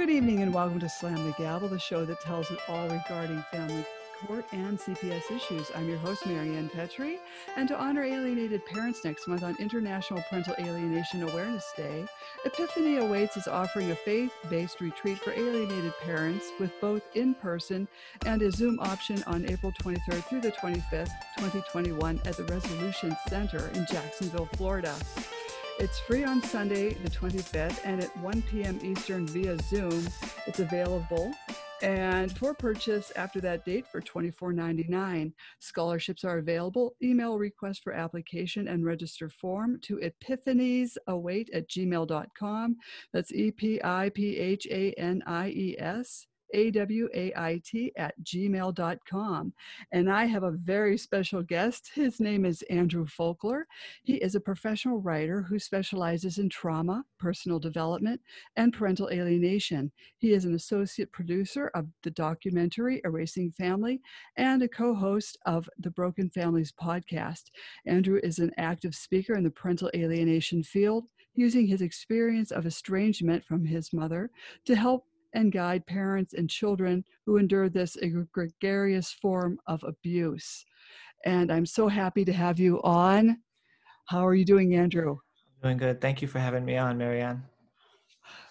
Good evening and welcome to Slam the Gavel, the show that tells it all regarding family court and CPS issues. I'm your host, Marianne Petrie. And to honor alienated parents next month on International Parental Alienation Awareness Day, Epiphany Awaits is offering a faith based retreat for alienated parents with both in person and a Zoom option on April 23rd through the 25th, 2021, at the Resolution Center in Jacksonville, Florida. It's free on Sunday, the 25th, and at 1 p.m. Eastern via Zoom. It's available. And for purchase after that date for $24.99. Scholarships are available. Email request for application and register form to epiphaniesawait at gmail.com. That's E P I P H A N I E S await at gmail.com. And I have a very special guest. His name is Andrew Folkler. He is a professional writer who specializes in trauma, personal development, and parental alienation. He is an associate producer of the documentary Erasing Family and a co host of the Broken Families podcast. Andrew is an active speaker in the parental alienation field using his experience of estrangement from his mother to help and guide parents and children who endure this gregarious form of abuse. And I'm so happy to have you on. How are you doing, Andrew? Doing good. Thank you for having me on, Marianne.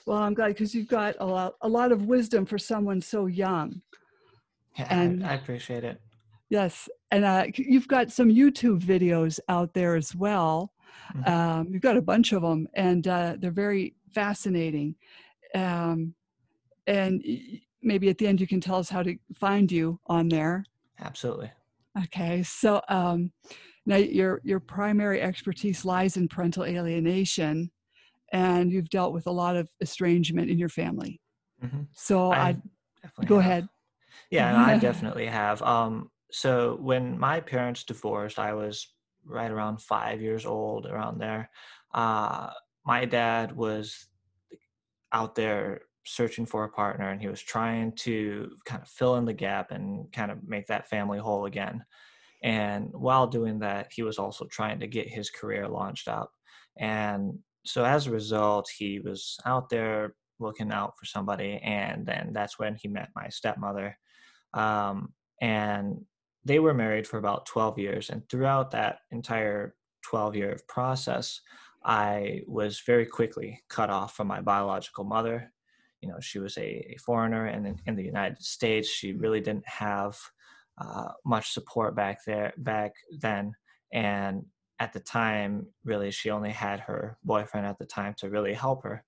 Well, I'm glad because you've got a lot, a lot of wisdom for someone so young. Yeah, and I, I appreciate it. Yes, and uh, you've got some YouTube videos out there as well. Mm-hmm. Um, you've got a bunch of them, and uh, they're very fascinating. Um, and maybe at the end you can tell us how to find you on there. Absolutely. Okay so um, now your your primary expertise lies in parental alienation and you've dealt with a lot of estrangement in your family. Mm-hmm. so i, I go have. ahead. Yeah no, i definitely have. Um, so when my parents divorced i was right around five years old around there. Uh, my dad was out there searching for a partner and he was trying to kind of fill in the gap and kind of make that family whole again. And while doing that, he was also trying to get his career launched up. And so as a result, he was out there looking out for somebody. And then that's when he met my stepmother. Um, and they were married for about 12 years. And throughout that entire 12 year process, I was very quickly cut off from my biological mother you know she was a, a foreigner and in, in, the united states. She really didn't have uh, much support back there back then. And at the time really she only had her boyfriend at the time to really help her.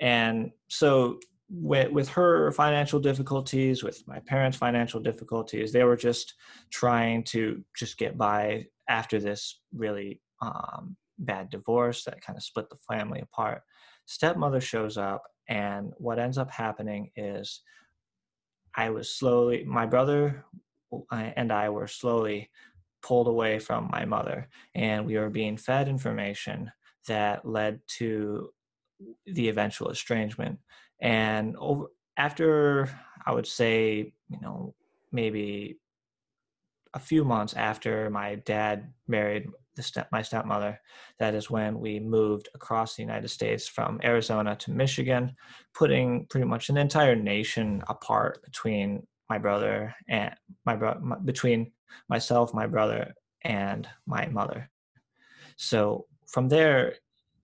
And so with, with her financial difficulties with my parents financial difficulties they were just trying to just get by after this really um, bad divorce that kind of split the family apart. Stepmother shows up and what ends up happening is I was slowly, my brother uh, and I were slowly pulled away from my mother, and we were being fed information that led to the eventual estrangement. And over, after, I would say, you know, maybe a few months after my dad married the step my stepmother that is when we moved across the united states from arizona to michigan putting pretty much an entire nation apart between my brother and my brother between myself my brother and my mother. So from there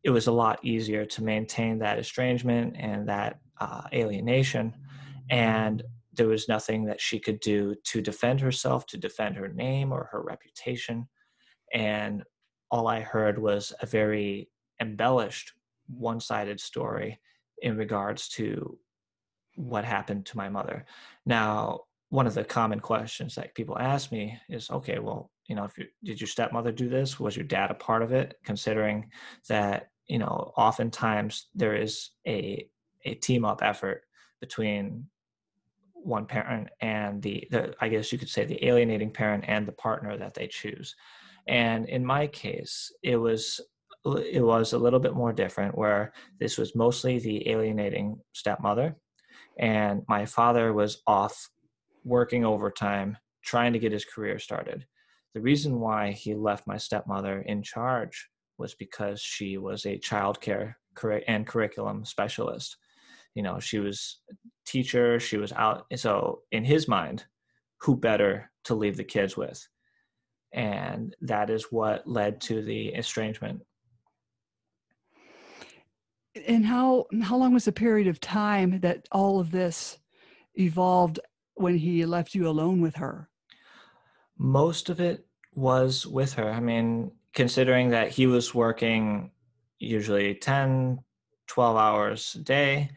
it was a lot easier to maintain that estrangement and that uh, alienation and there was nothing that she could do to defend herself to defend her name or her reputation and all I heard was a very embellished, one sided story in regards to what happened to my mother. Now, one of the common questions that people ask me is okay, well, you know, if you, did your stepmother do this? Was your dad a part of it? Considering that, you know, oftentimes there is a, a team up effort between one parent and the, the, I guess you could say the alienating parent and the partner that they choose. And in my case, it was it was a little bit more different where this was mostly the alienating stepmother and my father was off working overtime trying to get his career started. The reason why he left my stepmother in charge was because she was a child care and curriculum specialist. you know she was a teacher she was out so in his mind who better to leave the kids with and that is what led to the estrangement. And how how long was the period of time that all of this evolved when he left you alone with her? Most of it was with her. I mean considering that he was working usually 10 12 hours a day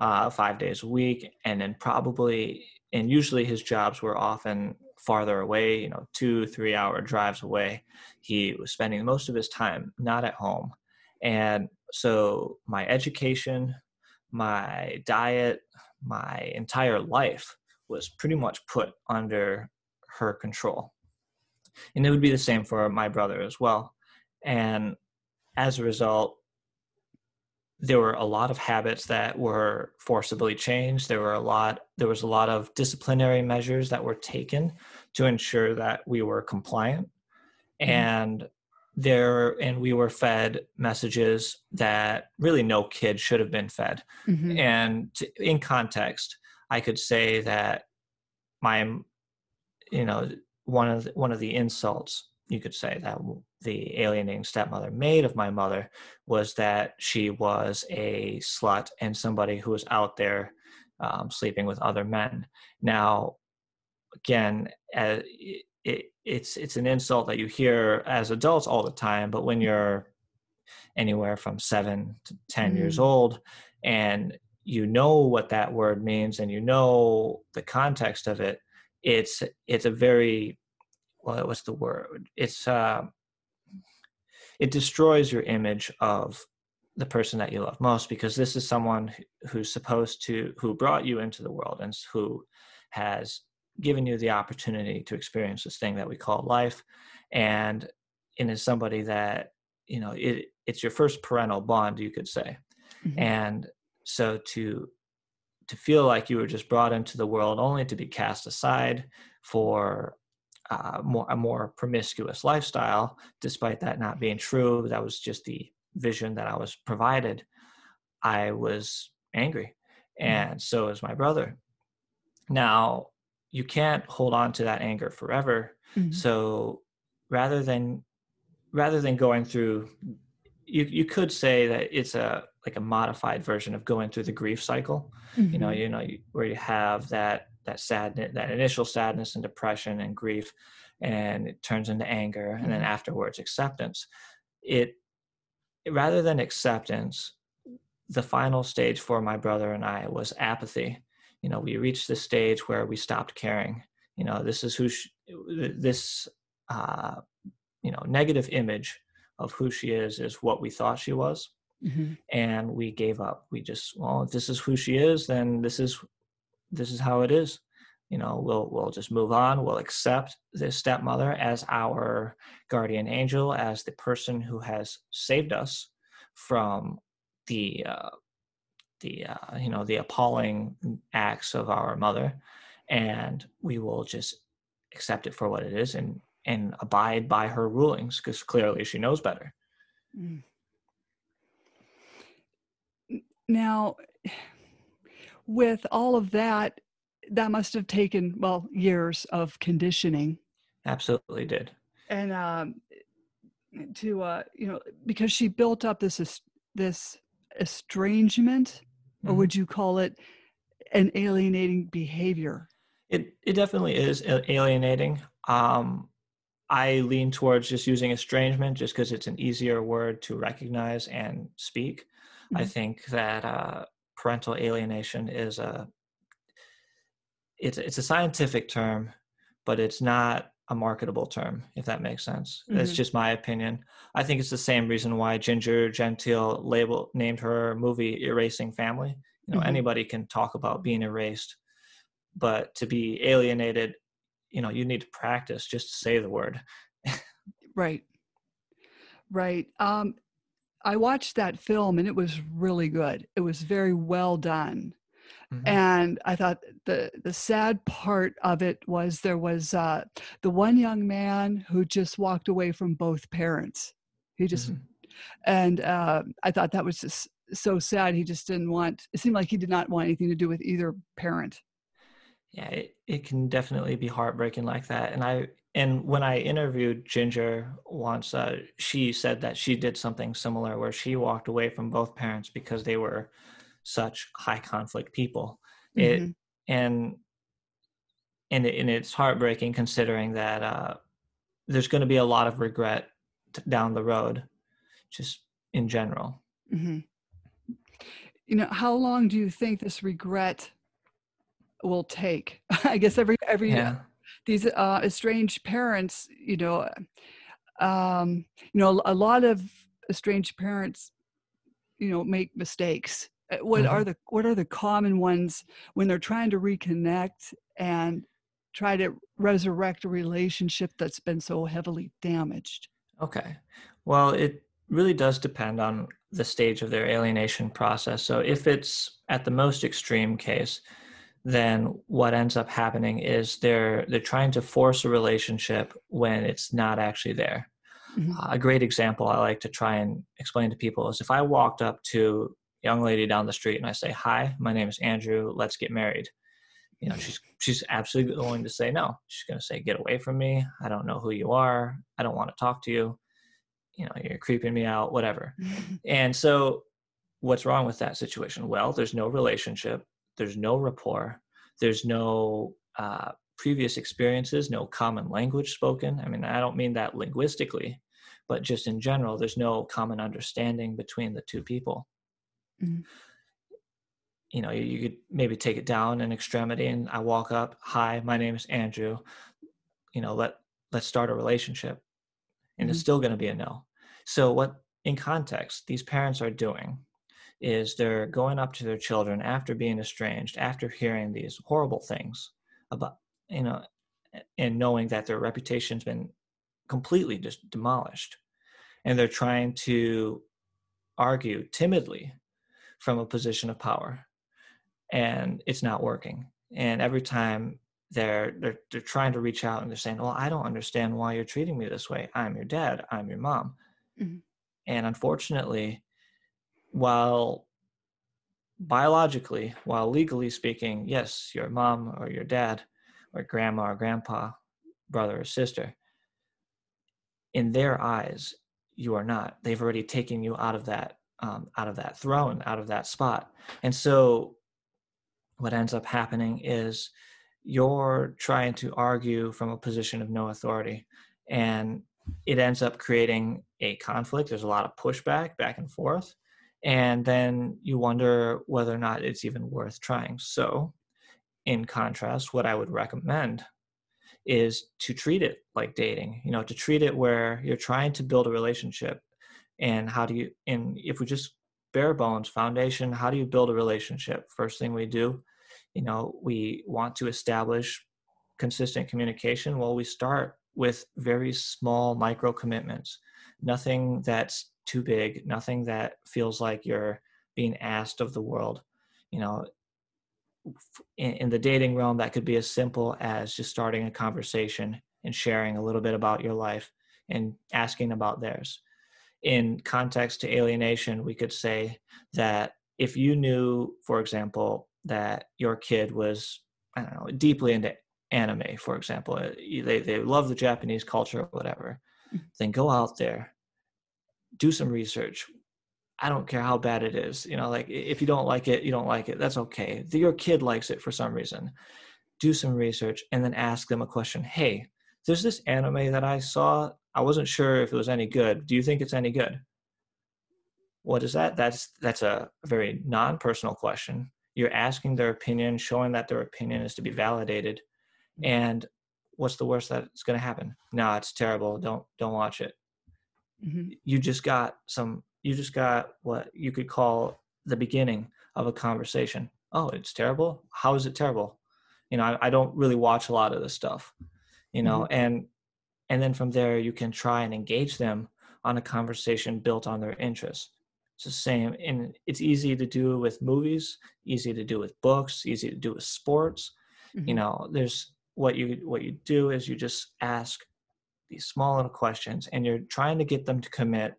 uh, five days a week and then probably and usually his jobs were often farther away you know two three hour drives away. He was spending most of his time not at home. And so my education my diet my entire life was pretty much put under her control. And it would be the same for my brother as well. And as a result there were a lot of habits that were forcibly changed there were a lot there was a lot of disciplinary measures that were taken to ensure that we were compliant mm-hmm. and there and we were fed messages that really no kid should have been fed mm-hmm. and to, in context i could say that my you know one of the, one of the insults you could say that the alienating stepmother made of my mother was that she was a slut and somebody who was out there um, sleeping with other men. Now, again, uh, it, it's it's an insult that you hear as adults all the time, but when you're anywhere from seven to 10 mm. years old and you know what that word means and you know the context of it it's it's a very well what's the word it's uh it destroys your image of the person that you love most because this is someone who's supposed to who brought you into the world and who has given you the opportunity to experience this thing that we call life and and is somebody that you know it it's your first parental bond you could say mm-hmm. and so to to feel like you were just brought into the world only to be cast aside for uh, more a more promiscuous lifestyle, despite that not being true. That was just the vision that I was provided. I was angry, mm. and so is my brother. Now, you can't hold on to that anger forever. Mm-hmm. So, rather than rather than going through, you you could say that it's a like a modified version of going through the grief cycle. Mm-hmm. You know, mm-hmm. you know, where you have that that sadness, that initial sadness and depression and grief, and it turns into anger, and then mm-hmm. afterwards acceptance. It rather than acceptance, the final stage for my brother and I was apathy. You know, we reached the stage where we stopped caring. You know, this is who she, this uh, you know negative image of who she is is what we thought she was mm-hmm. and we gave up we just well if this is who she is then this is this is how it is. You know we'll we'll just move on. We'll accept this stepmother as our guardian angel as the person who has saved us from the uh, the uh, you know the appalling acts of our mother. And we will just accept it for what it is and and abide by her rulings because clearly she knows better. Mm. now with all of that, that must have taken, well, years of conditioning. Absolutely did. And um, to, uh, you know, because she built up this, this estrangement, mm-hmm. or would you call it an alienating behavior? It, it definitely is alienating. Um, I lean towards just using estrangement just because it's an easier word to recognize and speak. Mm-hmm. I think that uh, parental alienation is a it's it's a scientific term, but it's not a marketable term, if that makes sense. Mm-hmm. That's just my opinion. I think it's the same reason why Ginger Gentile label named her movie Erasing Family. You know, mm-hmm. anybody can talk about being erased, but to be alienated, you know, you need to practice just to say the word. right. Right. Um, I watched that film and it was really good. It was very well done. Mm-hmm. And I thought the the sad part of it was there was uh, the one young man who just walked away from both parents. He just, mm-hmm. and uh, I thought that was just so sad he just didn't want it seemed like he did not want anything to do with either parent yeah it, it can definitely be heartbreaking like that and i and when i interviewed ginger once uh, she said that she did something similar where she walked away from both parents because they were such high conflict people mm-hmm. it and and, it, and it's heartbreaking considering that uh, there's going to be a lot of regret down the road just in general mm-hmm. you know how long do you think this regret will take i guess every every yeah. these uh, estranged parents you know um, you know a lot of estranged parents you know make mistakes uh, what mm-hmm. are the what are the common ones when they're trying to reconnect and try to resurrect a relationship that's been so heavily damaged okay well it really does depend on the stage of their alienation process. So if it's at the most extreme case, then what ends up happening is they're they're trying to force a relationship when it's not actually there. Mm-hmm. Uh, a great example I like to try and explain to people is if I walked up to a young lady down the street and I say, "Hi, my name is Andrew. Let's get married." You know, she's she's absolutely going to say no. She's going to say, "Get away from me. I don't know who you are. I don't want to talk to you." you know you're creeping me out whatever and so what's wrong with that situation well there's no relationship there's no rapport there's no uh, previous experiences no common language spoken i mean i don't mean that linguistically but just in general there's no common understanding between the two people mm-hmm. you know you, you could maybe take it down an extremity and i walk up hi my name is andrew you know let let's start a relationship and mm-hmm. it's still going to be a no. So, what in context these parents are doing is they're going up to their children after being estranged, after hearing these horrible things about, you know, and knowing that their reputation's been completely just demolished. And they're trying to argue timidly from a position of power. And it's not working. And every time they're they're they're trying to reach out and they're saying, "Well, I don't understand why you're treating me this way. I'm your dad. I'm your mom." Mm-hmm. And unfortunately, while biologically, while legally speaking, yes, your mom or your dad or grandma or grandpa, brother or sister, in their eyes, you are not. They've already taken you out of that um, out of that throne, out of that spot. And so, what ends up happening is you're trying to argue from a position of no authority and it ends up creating a conflict there's a lot of pushback back and forth and then you wonder whether or not it's even worth trying. So in contrast what i would recommend is to treat it like dating you know to treat it where you're trying to build a relationship and how do you and if we just bare bones foundation how do you build a relationship? First thing we do you know we want to establish consistent communication. Well we start with very small micro commitments nothing that's too big nothing that feels like you're being asked of the world you know in, in the dating realm that could be as simple as just starting a conversation and sharing a little bit about your life and asking about theirs in context to alienation we could say that if you knew for example that your kid was I don't know deeply into anime, for example, uh, they they love the Japanese culture or whatever, mm. then go out there, do some research. I don't care how bad it is. You know, like if you don't like it, you don't like it. That's okay. Your kid likes it for some reason. Do some research and then ask them a question. Hey, there's this anime that I saw. I wasn't sure if it was any good. Do you think it's any good? What is that? That's that's a very non-personal question you're asking their opinion showing that their opinion is to be validated mm-hmm. and what's the worst that's going to happen no it's terrible don't don't watch it mm-hmm. you just got some you just got what you could call the beginning of a conversation oh it's terrible how is it terrible you know i, I don't really watch a lot of this stuff you know mm-hmm. and and then from there you can try and engage them on a conversation built on their interests it's the same, and it's easy to do with movies, easy to do with books, easy to do with sports. Mm-hmm. You know, there's what you what you do is you just ask these small little questions, and you're trying to get them to commit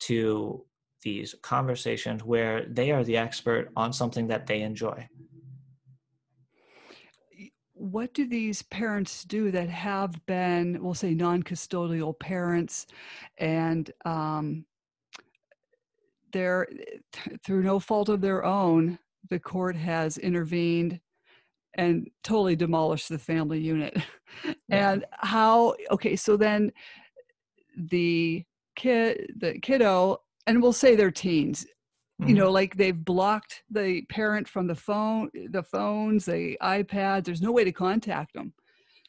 to these conversations where they are the expert on something that they enjoy. What do these parents do that have been, we'll say, non custodial parents? And um, they're through no fault of their own, the court has intervened and totally demolished the family unit. Yeah. And how, okay, so then the kid, the kiddo, and we'll say they're teens, Mm-hmm. you know like they've blocked the parent from the phone the phones the ipads there's no way to contact them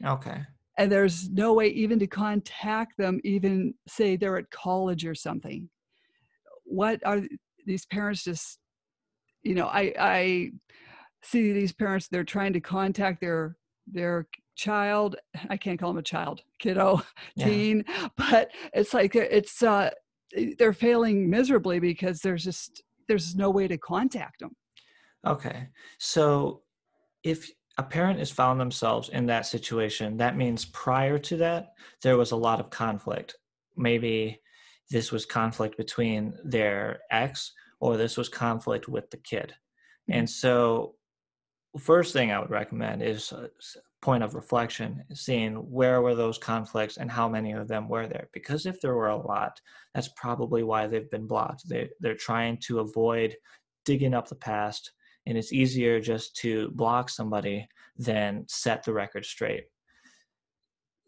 okay and there's no way even to contact them even say they're at college or something what are these parents just you know i i see these parents they're trying to contact their their child i can't call them a child kiddo yeah. teen but it's like it's uh they're failing miserably because there's just there's no way to contact them. Okay. So if a parent has found themselves in that situation, that means prior to that, there was a lot of conflict. Maybe this was conflict between their ex or this was conflict with the kid. Mm-hmm. And so, first thing I would recommend is uh, a point of reflection, seeing where were those conflicts and how many of them were there. Because if there were a lot, that's probably why they've been blocked. They, they're trying to avoid digging up the past, and it's easier just to block somebody than set the record straight.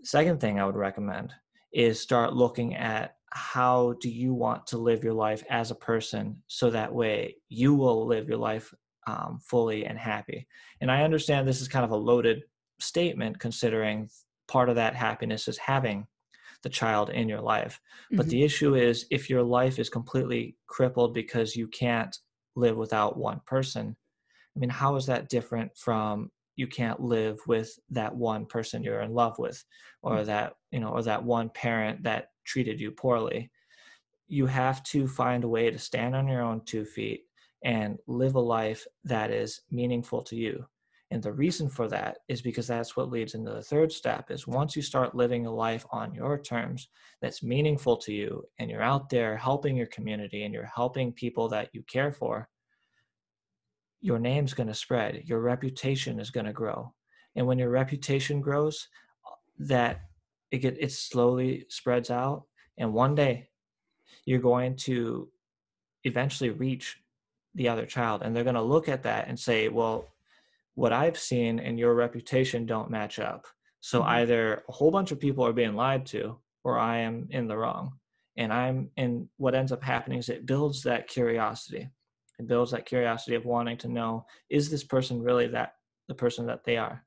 Second thing I would recommend is start looking at how do you want to live your life as a person so that way you will live your life um, fully and happy. And I understand this is kind of a loaded statement considering part of that happiness is having the child in your life. But mm-hmm. the issue is if your life is completely crippled because you can't live without one person, I mean, how is that different from you can't live with that one person you're in love with or mm-hmm. that, you know, or that one parent that treated you poorly? You have to find a way to stand on your own two feet and live a life that is meaningful to you and the reason for that is because that's what leads into the third step is once you start living a life on your terms that's meaningful to you and you're out there helping your community and you're helping people that you care for, your name's going to spread, your reputation is going to grow. And when your reputation grows, that it get it slowly spreads out and one day you're going to eventually reach the other child and they're going to look at that and say, well, what I've seen and your reputation don't match up. So mm-hmm. either a whole bunch of people are being lied to or I am in the wrong. And I'm and what ends up happening is it builds that curiosity. It builds that curiosity of wanting to know is this person really that the person that they are?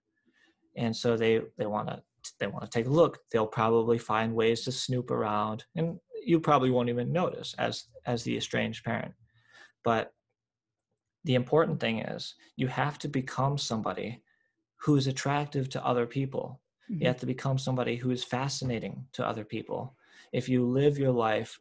And so they they want to they want to take a look. They'll probably find ways to snoop around and you probably won't even notice as as the estranged parent. But the important thing is you have to become somebody who is attractive to other people. Mm-hmm. You have to become somebody who is fascinating to other people. If you live your life,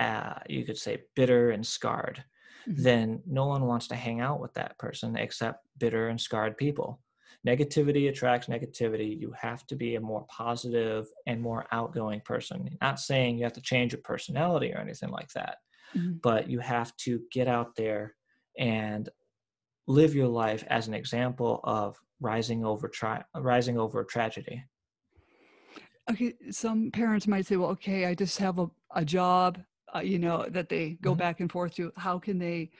uh, you could say bitter and scarred, mm-hmm. then no one wants to hang out with that person except bitter and scarred people. Negativity attracts negativity. You have to be a more positive and more outgoing person. Not saying you have to change your personality or anything like that, mm-hmm. but you have to get out there and live your life as an example of rising over tri- rising over tragedy. Okay some parents might say well okay i just have a, a job uh, you know that they go mm-hmm. back and forth to. How can they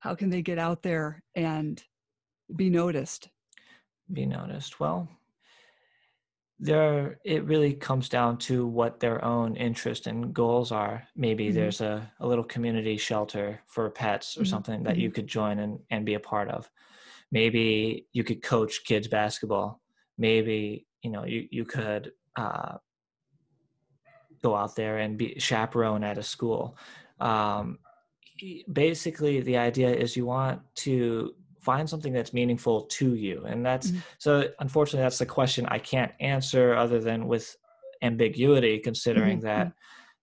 how can they get out there and be noticed? Be noticed. Well there it really comes down to what their own interest and goals are maybe mm-hmm. there's a, a little community shelter for pets or mm-hmm. something that mm-hmm. you could join and, and be a part of maybe you could coach kids basketball maybe you know you, you could uh, go out there and be chaperone at a school um, basically the idea is you want to find something that's meaningful to you and that's mm-hmm. so unfortunately that's the question i can't answer other than with ambiguity considering mm-hmm. that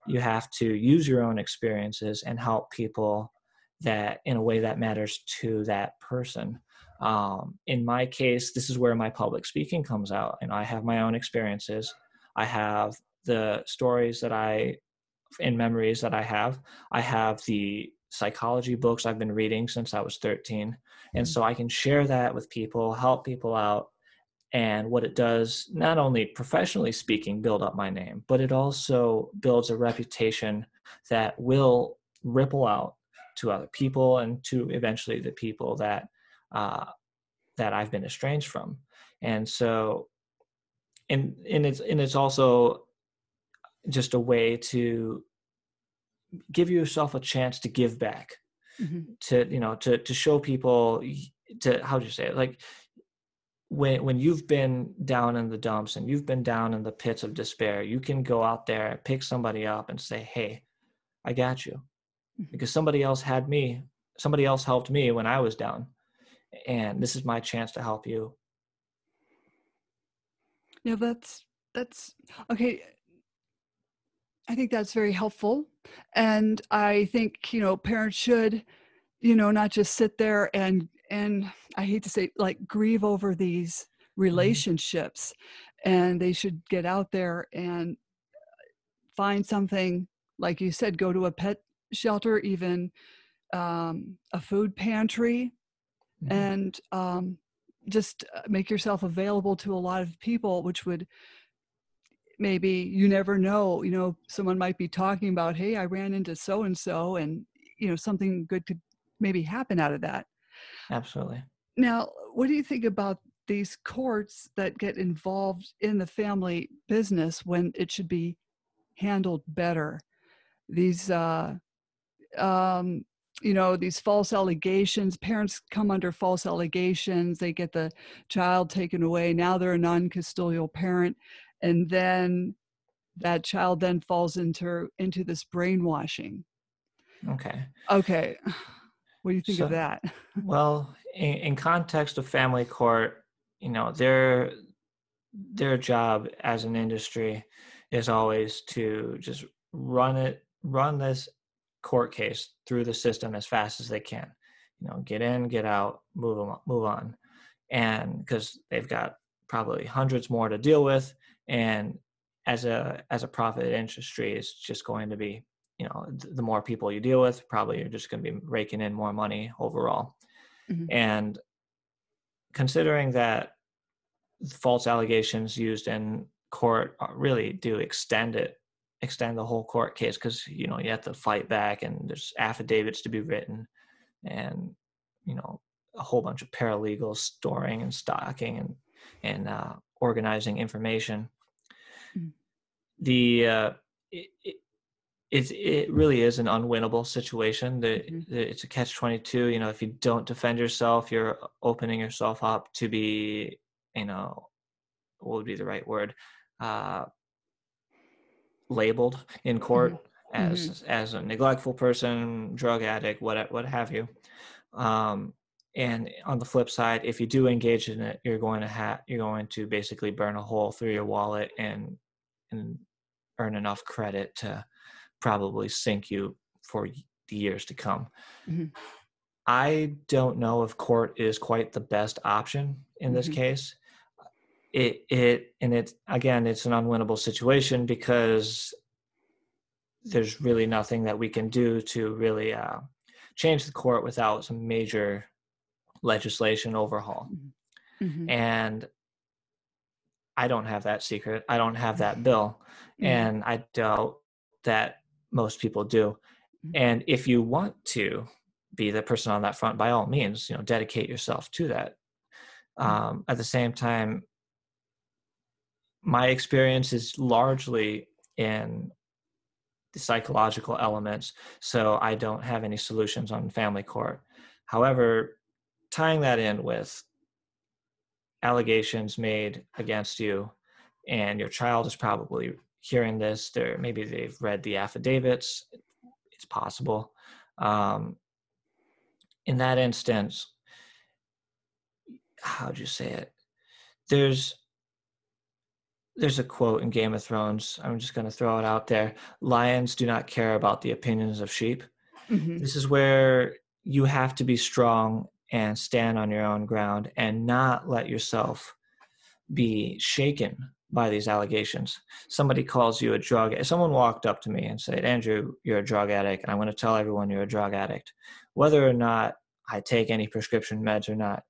you have to use your own experiences and help people that in a way that matters to that person um, in my case this is where my public speaking comes out and i have my own experiences i have the stories that i in memories that I have. I have the psychology books I've been reading since I was 13. And Mm-hmm. so I can share that with people, help people out. And what it does, not only professionally speaking, build up my name, but it also builds a reputation that will ripple out to other people and to eventually the people that uh, that I've been estranged from. And so, and and it's and it's also just a way to give yourself a chance to give back Mhm. to you know to to show people to how do you say it like when when you've been down in the dumps and you've been down in the pits of despair you can go out there and pick somebody up and say hey i got you Mhm. because somebody else had me somebody else helped me when i was down and this is my chance to help you Yeah, that's that's okay. I think that's very helpful. And I think, you know, parents should, you know, not just sit there and and I hate to say like grieve over these relationships and they should get out there and find something like you said go to a pet shelter even um, a food pantry Mhm. and um, just uh, make yourself available to a lot of people which would maybe you never know you know someone might be talking about hey i ran into so and so and you know something good could maybe happen out of that. Absolutely. Now what do you think about these courts that get involved in the family business when it should be handled better? These uh um you know these false allegations parents come under false allegations they get the child taken away now they're a non-custodial parent and then that child then falls into into this brainwashing. Okay. Okay. What do you think So- of that? Well, in, in context of family court, you know, their their job as an industry is always to just run it, run this court case through the system as fast as they can. You know, get in, get out, move on, move on, and because they've got probably hundreds more to deal with, and as a as a profit industry, it's just going to be you know the more people you deal with, probably you're just going to be raking in more money overall. Mhm. And considering that false allegations used in court really do extend it, extend the whole court case because you know you have to fight back and there's affidavits to be written, and you know a whole bunch of paralegals storing and stocking and and uh, organizing information. Mm. The uh, it, it, it it really is an unwinnable situation. The, Mhm. the it's a catch twenty two. You know, if you don't defend yourself, you're opening yourself up to be, you know, what would be the right word? Uh, labeled in court as as a neglectful person, drug addict, what what have you. Um, and on the flip side, if you do engage in it, you're going to have you're going to basically burn a hole through your wallet and and earn enough credit to probably sink you for the years to come. Mhm. I don't know if court is quite the best option in this Mhm. case. It it and it again it's an unwinnable situation because there's really nothing that we can do to really uh, change the court without some major legislation overhaul. Mhm. And I don't have that secret. I don't have that bill. Mhm. And I doubt that most people do. Mhm. And if you want to be the person on that front, by all means, you know, dedicate yourself to that. Mhm. Um, at the same time, my experience is largely in the psychological elements, so I don't have any solutions on family court. However, tying that in with allegations made against you, and your child is probably hearing this, there maybe they've read the affidavits. It's possible. Um, in that instance, how'd you say it? There's there's a quote in Game of Thrones. I'm just going to throw it out there. Lions do not care about the opinions of sheep. Mhm. This is where you have to be strong and stand on your own ground and not let yourself be shaken by these allegations. Somebody calls you a drug. Someone walked up to me and said, "Andrew, you're a drug addict, and I'm going to tell everyone you're a drug addict, whether or not I take any prescription meds or not.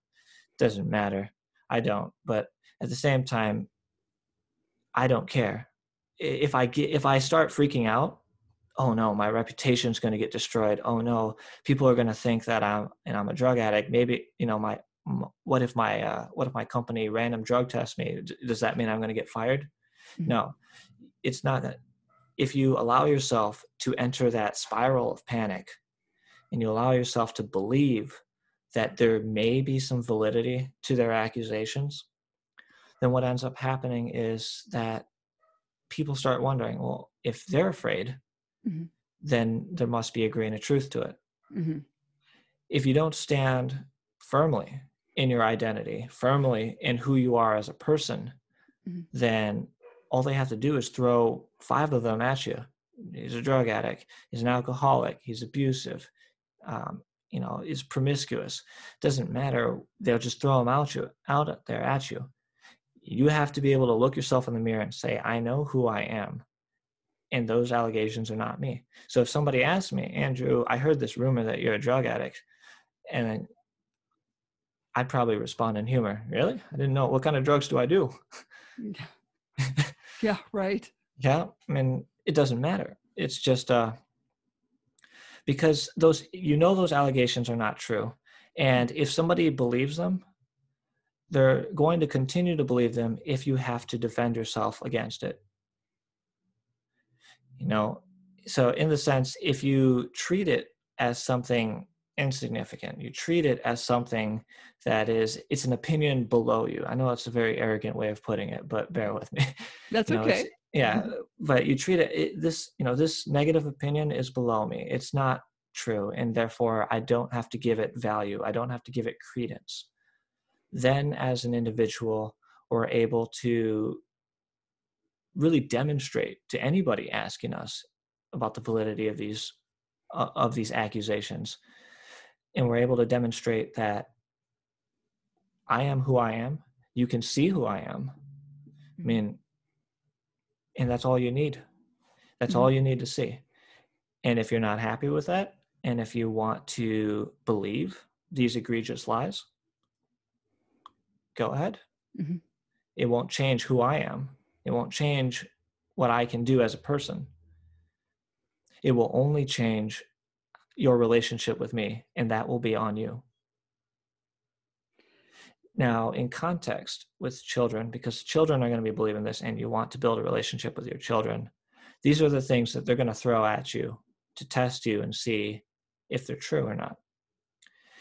Doesn't matter. I don't. But at the same time, I don't care. If I get if I start freaking out, oh no, my reputation's going to get destroyed. Oh no, people are going to think that I'm and I'm a drug addict. Maybe you know my what if my uh, what if my company random drug tests me? Does that mean I'm going to get fired? Mm-hmm. No, it's not that. If you allow yourself to enter that spiral of panic, and you allow yourself to believe that there may be some validity to their accusations, then what ends up happening is that people start wondering, well, if they're afraid, mm-hmm. then there must be a grain of truth to it. Mm-hmm. If you don't stand firmly in your identity, firmly in who you are as a person, mm-hmm. then all they have to do is throw five of them at you. He's a drug addict. He's an alcoholic. He's abusive. Um, you know, is promiscuous. Doesn't matter. They'll just throw them out you out there at you. You have to be able to look yourself in the mirror and say, "I know who I am." And those allegations are not me. So if somebody asks me, Andrew, I heard this rumor that you're a drug addict, and I'd probably respond in humor. Really? I didn't know. What kind of drugs do I do? yeah, right. Yeah, I mean, it doesn't matter. It's just uh, because those you know those allegations are not true, and if somebody believes them, they're going to continue to believe them if you have to defend yourself against it. You know, so in the sense, if you treat it as something insignificant. You treat it as something that is it's an opinion below you. I know that's a very arrogant way of putting it, but bear with me. That's you know, okay. Yeah, but you treat it, it this you know this negative opinion is below me. It's not true, and therefore I don't have to give it value. I don't have to give it credence. Then, as an individual, we're able to really demonstrate to anybody asking us about the validity of these uh, of these accusations and we're able to demonstrate that I am who I am. You can see who I am. I mean, and that's all you need. That's mm-hmm. all you need to see. And if you're not happy with that, and if you want to believe these egregious lies, go ahead. Mm-hmm. It won't change who I am. It won't change what I can do as a person. It will only change your relationship with me, and that will be on you. Now, in context with children, because children are going to be believing this and you want to build a relationship with your children, these are the things that they're going to throw at you to test you and see if they're true or not.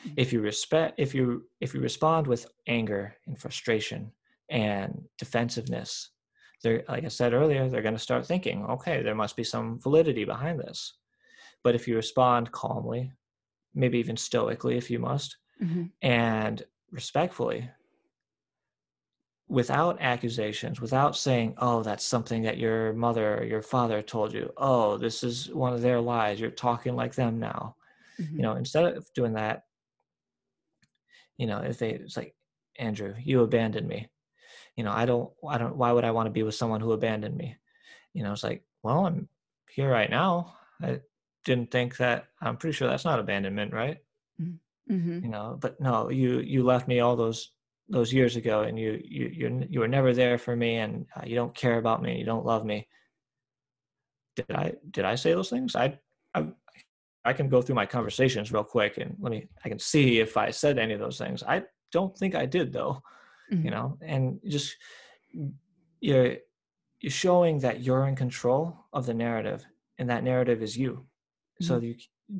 Mm-hmm. If you respect if you if you respond with anger and frustration and defensiveness, they're like I said earlier, they're going to start thinking, okay, there must be some validity behind this. But if you respond calmly, maybe even stoically if you must, mm-hmm. and respectfully, without accusations, without saying, oh, that's something that your mother or your father told you, oh, this is one of their lies, you're talking like them now. Mm-hmm. You know, instead of doing that, you know, if they, it's like, Andrew, you abandoned me. You know, I don't, I don't, why would I want to be with someone who abandoned me? You know, it's like, well, I'm here right now. I, didn't think that i'm pretty sure that's not abandonment right mm-hmm. mm-hmm. you know but no you you left me all those those years ago and you you you you were never there for me and uh, you don't care about me and you don't love me did i did i say those things i i i can go through my conversations real quick and let me i can see if i said any of those things i don't think i did though mm-hmm. you know and just you're you're showing that you're in control of the narrative and that narrative is you so mm-hmm. you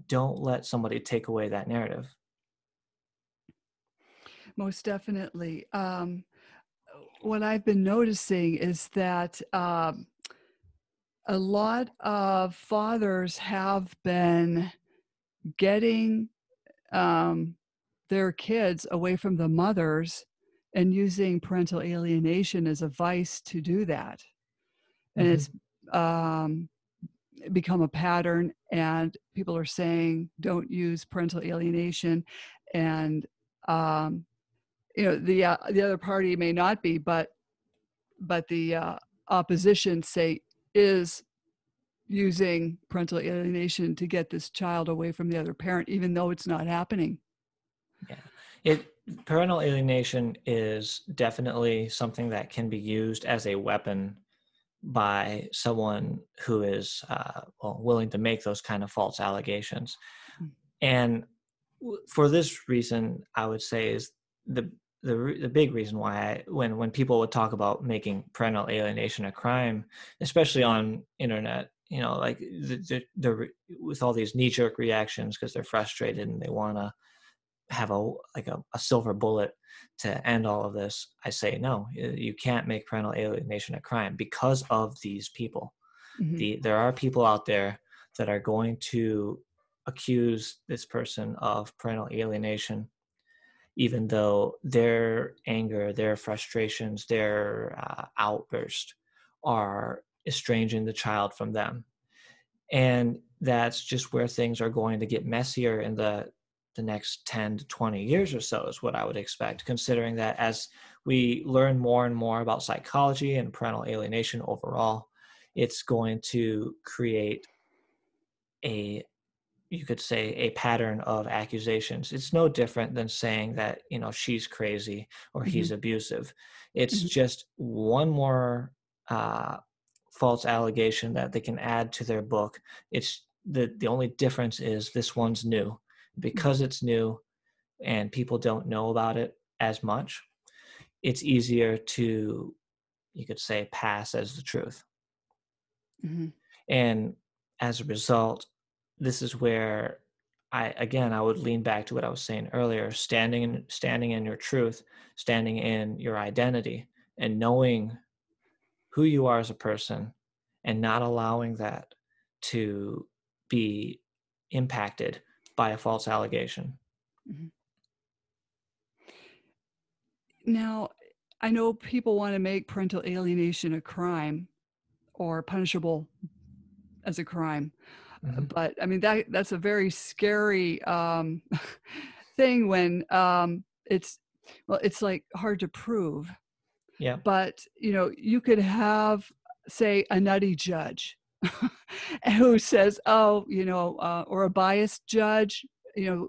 don't let somebody take away that narrative most definitely um, what i've been noticing is that um, a lot of fathers have been getting um, their kids away from the mothers and using parental alienation as a vice to do that and mm-hmm. it's um, become a pattern and people are saying don't use parental alienation and um, you know the uh, the other party may not be but but the uh, opposition say is using parental alienation to get this child away from the other parent, even though it's not happening. Yeah, it parental alienation is definitely something that can be used as a weapon by someone who is uh, well, willing to make those kind of false allegations. Mm. And for this reason, I would say is the the the big reason why I, when when people would talk about making parental alienation a crime, especially on internet, you know, like the, the, the with all these knee jerk reactions because they're frustrated and they want to have a like a, a, silver bullet to end all of this. I say no, you can't make parental alienation a crime because of these people. Mm-hmm. The there are people out there that are going to accuse this person of parental alienation even though their anger, their frustrations, their uh, outburst are estranging the child from them. And that's just where things are going to get messier in the the next 10 to 20 years or so is what I would expect, considering that as we learn more and more about psychology and parental alienation overall, it's going to create a you could say a pattern of accusations it's no different than saying that you know she's crazy or mm-hmm. he's abusive it's mm-hmm. just one more uh, false allegation that they can add to their book it's the the only difference is this one's new. Because it's new and people don't know about it as much it's easier to you could say pass as the truth mm-hmm. and as a result this is where I again I would lean back to what I was saying earlier, standing in standing in your truth, standing in your identity and knowing who you are as a person and not allowing that to be impacted by a false allegation. Mm-hmm. Now, I know people want to make parental alienation a crime or punishable as a crime. Mm-hmm. But I mean that that's a very scary um, thing when um, it's well, it's like hard to prove. Yeah. But you know, you could have say a nutty judge who says, "Oh, you know," uh, or a biased judge, you know,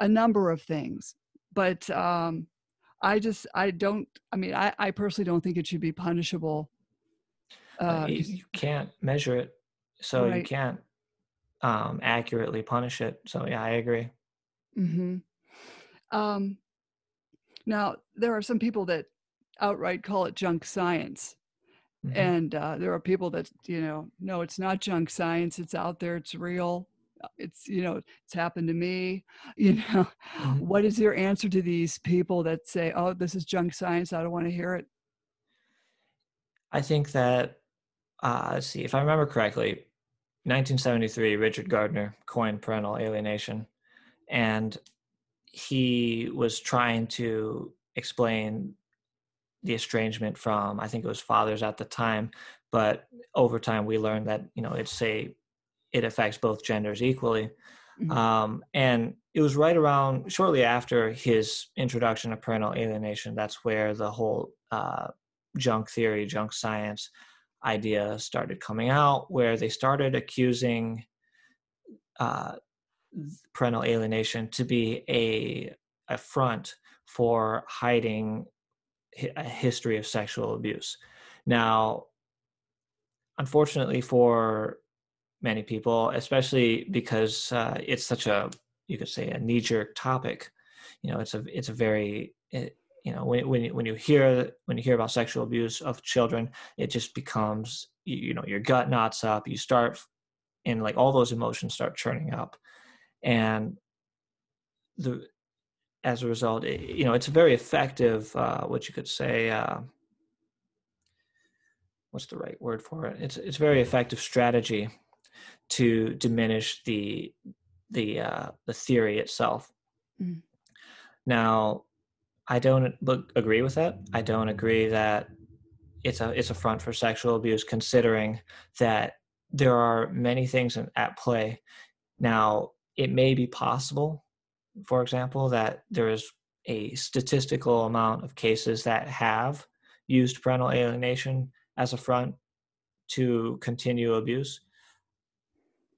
a number of things. But um, I just I don't. I mean, I, I personally don't think it should be punishable. Uh, uh, you, you, can't measure it so right. you can't um, accurately punish it. So yeah, I agree. Mm-hmm. Um, now there are some people that outright call it junk science. Mm-hmm. And uh, there are people that, you know, no, it's not junk science. It's out there. It's real. Uh, it's, you know, it's happened to me. You know, mm-hmm. what is your answer to these people that say, oh, this is junk science? I don't want to hear it. I think that, uh, let's see, if I remember correctly, 1973, Richard Gardner coined parental alienation, and he was trying to explain the estrangement from I think it was fathers at the time, but over time we learned that you know it's a it affects both genders equally. Mm-hmm. Um, and it was right around shortly after his introduction of parental alienation. That's where the whole uh, junk theory, junk science idea started coming out, where they started accusing uh, parental alienation to be a, a front for hiding a history of sexual abuse. Now, unfortunately for many people, especially because uh, it's such a you could say a knee jerk topic, you know, it's a it's a very it, you know when when when you hear when you hear about sexual abuse of children it just becomes you, you know your gut knots up you start and like all those emotions start churning up and the as a result it, you know it's a very effective uh, what you could say uh, what's the right word for it it's it's a very effective strategy to diminish the the uh, the theory itself mm. now I don't agree with that. I don't agree that it's a it's a front for sexual abuse, considering that there are many things at play. Now, it may be possible, for example, that there is a statistical amount of cases that have used parental alienation as a front to continue abuse.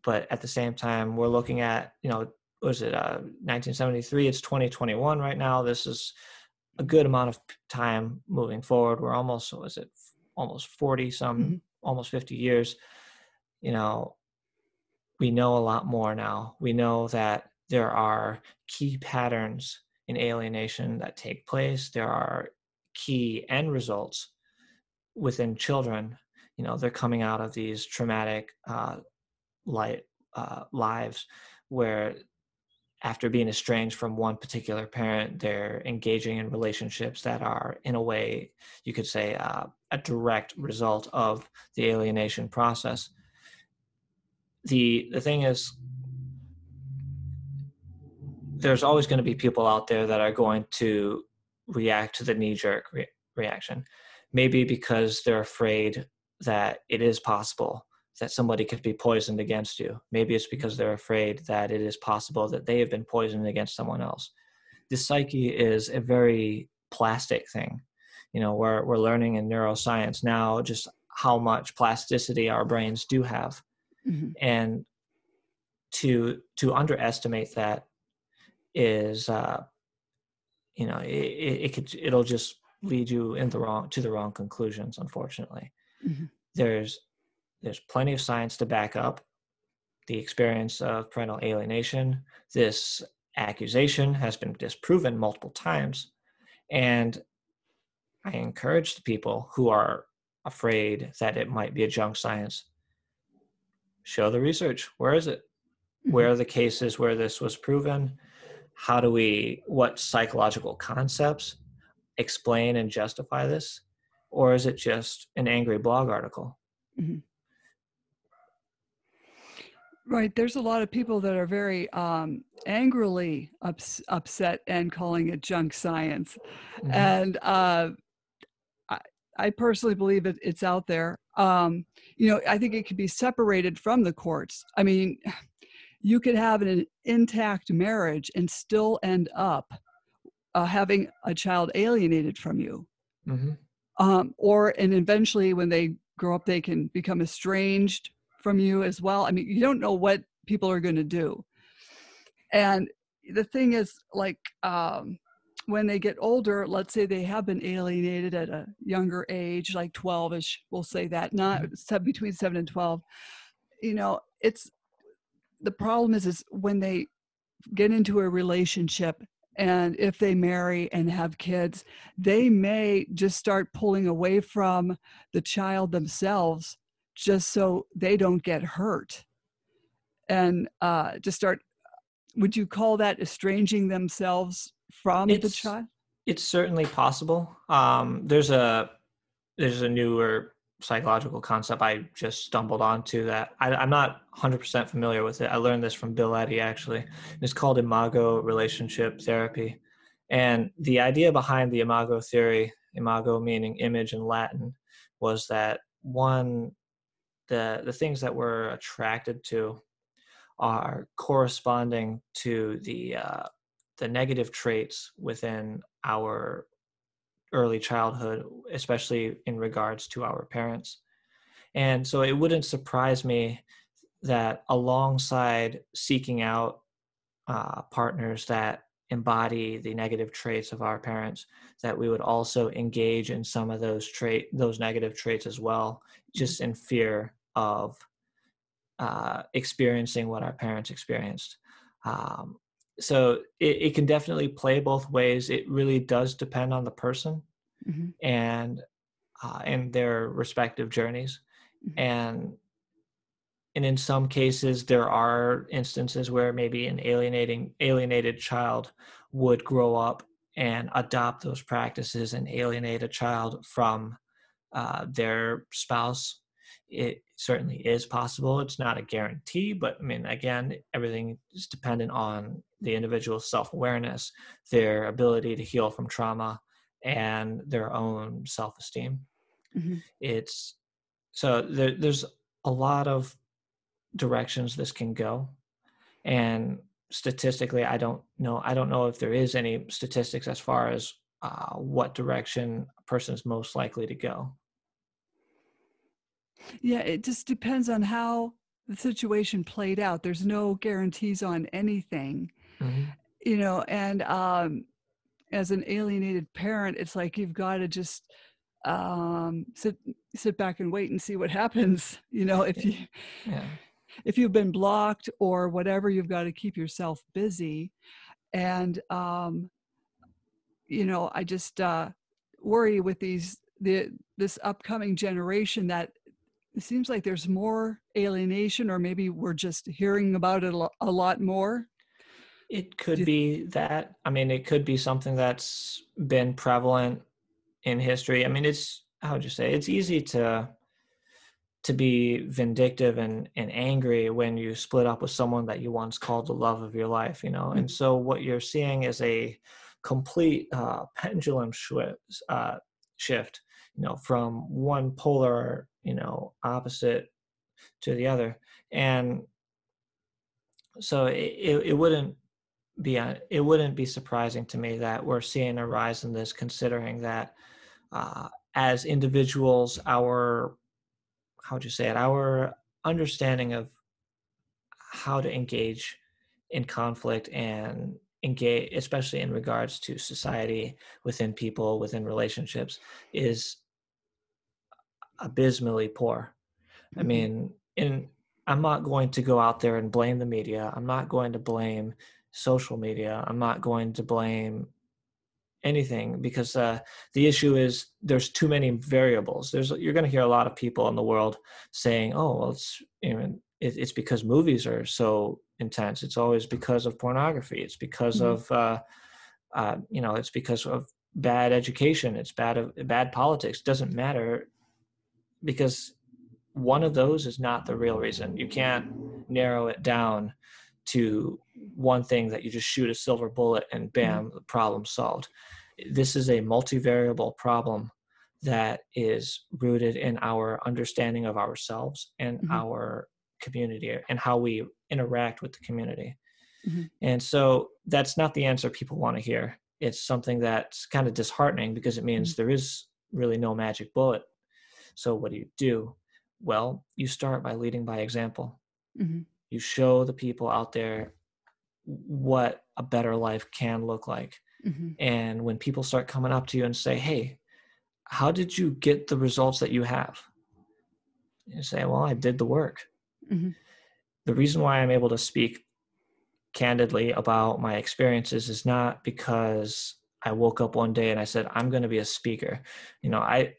But at the same time, we're looking at, you know, was it uh, 1973? It's 2021 right now. This is a good amount of time moving forward. We're almost, was it almost 40 some, mm-hmm. almost 50 years. You know, we know a lot more now. We know that there are key patterns in alienation that take place. There are key end results within children. You know, they're coming out of these traumatic uh, light, uh, lives where after being estranged from one particular parent, they're engaging in relationships that are, in a way, you could say, uh, a direct result of the alienation process. The the thing is, there's always going to be people out there that are going to react to the knee jerk re- reaction. Maybe because they're afraid that it is possible that somebody could be poisoned against you. Maybe it's because they're afraid that it is possible that they have been poisoned against someone else. The psyche is a very plastic thing. You know, we're, we're learning in neuroscience now just how much plasticity our brains do have. Mm-hmm. And to to underestimate that is uh, you know it, it, could it'll just lead you in the wrong to the wrong conclusions unfortunately. Mm-hmm. there's there's plenty of science to back up the experience of parental alienation. This accusation has been disproven multiple times and i encourage the people who are afraid that it might be a junk science show the research. Where is it? Mm-hmm. where are the cases where this was proven how do we what psychological concepts explain and justify this? Or is it just an angry blog article? Mm-hmm. right there's a lot of people that are very um, angrily ups- upset and calling it junk science. Mm-hmm. and uh, I, I, personally believe that it's out there. Um, you know i think it could be separated from the courts. I mean you could have an intact marriage and still end up uh, having a child alienated from you. Mm-hmm. Um, or, and eventually when they grow up, they can become estranged from you as well. I mean, you don't know what people are going to do. And the thing is, like, um, when they get older, let's say they have been alienated at a younger age, like 12 ish, we'll say that, not mm-hmm. between 7 and 12, you know, it's the problem is is when they get into a relationship and if they marry and have kids they may just start pulling away from the child themselves just so they don't get hurt. And uh, just start would you call that estranging themselves from it's, the child? it's certainly possible. Um, there's a there's a newer psychological concept I just stumbled onto that I, am not 100% familiar with it. I learned this from Bill Eddy actually. It's called Imago Relationship Therapy. And the idea behind the Imago theory, Imago meaning image in Latin, was that one, the, the things that we're attracted to are corresponding to the, uh, the negative traits within our early childhood, especially in regards to our parents. And so it wouldn't surprise me that alongside seeking out uh, partners that embody the negative traits of our parents, that we would also engage in some of those trait those negative traits as well, just in fear of uh, experiencing what our parents experienced. Um, so it, it can definitely play both ways. It really does depend on the person mm-hmm. and uh, and their respective journeys, mm-hmm. and and in some cases there are instances where maybe an alienating alienated child would grow up and adopt those practices and alienate a child from uh, their spouse it certainly is possible. It's not a guarantee, but I mean, again, everything is dependent on the individual's self awareness, their ability to heal from trauma, and their own self esteem. Mm-hmm. It's so there, there's a lot of directions this can go. And statistically, I don't know. I don't know if there is any statistics as far as uh, what direction a person is most likely to go. Yeah, it just depends on how the situation played out. There's no guarantees on anything, Mm-hmm. you know, and um, as an alienated parent, it's like you've got to just um, sit sit back and wait and see what happens. You know, if you Yeah. if you've been blocked or whatever, you've got to keep yourself busy. And um, you know, I just uh, worry with these the this upcoming generation that it seems like there's more alienation, or maybe we're just hearing about it a lot more. It could be that. I mean, it could be something that's been prevalent in history. I mean, it's how would you say? It's easy to to be vindictive and and angry when you split up with someone that you once called the love of your life. You know, and Mhm. so what you're seeing is a complete uh, pendulum shift. Uh, shift. You know, from one polar, you know, opposite to the other, and so it, it, wouldn't be uh, it wouldn't be surprising to me that we're seeing a rise in this considering that uh, as individuals our how would you say it? Our understanding of how to engage in conflict and engage especially in regards to society within people within relationships is abysmally poor I Mhm. mean, in I'm not going to go out there and blame the media. I'm not going to blame social media. I'm not going to blame anything because uh, the issue is there's too many variables. There's you're going to hear a lot of people in the world saying, "Oh, well, it's you know, it, it's because movies are so intense. It's always because of pornography. It's because Mhm. of uh, uh, you know, it's because of bad education. It's bad of bad politics. Doesn't matter because one of those is not the real reason. You can't narrow it down to one thing that you just shoot a silver bullet and bam, the problem solved. This is a multivariable problem that is rooted in our understanding of ourselves and Mhm. our community and how we interact with the community. Mhm. And so that's not the answer people want to hear. It's something that's kind of disheartening because it means there is really no magic bullet. So what do you do? Well, you start by leading by example. Mhm. You show the people out there what a better life can look like. Mhm. And when people start coming up to you and say, Hey, how did you get the results that you have? You say, Well, I did the work. The reason why I'm able to speak candidly about my experiences is not because I woke up one day and I said, I'm going to be a speaker. You know, I,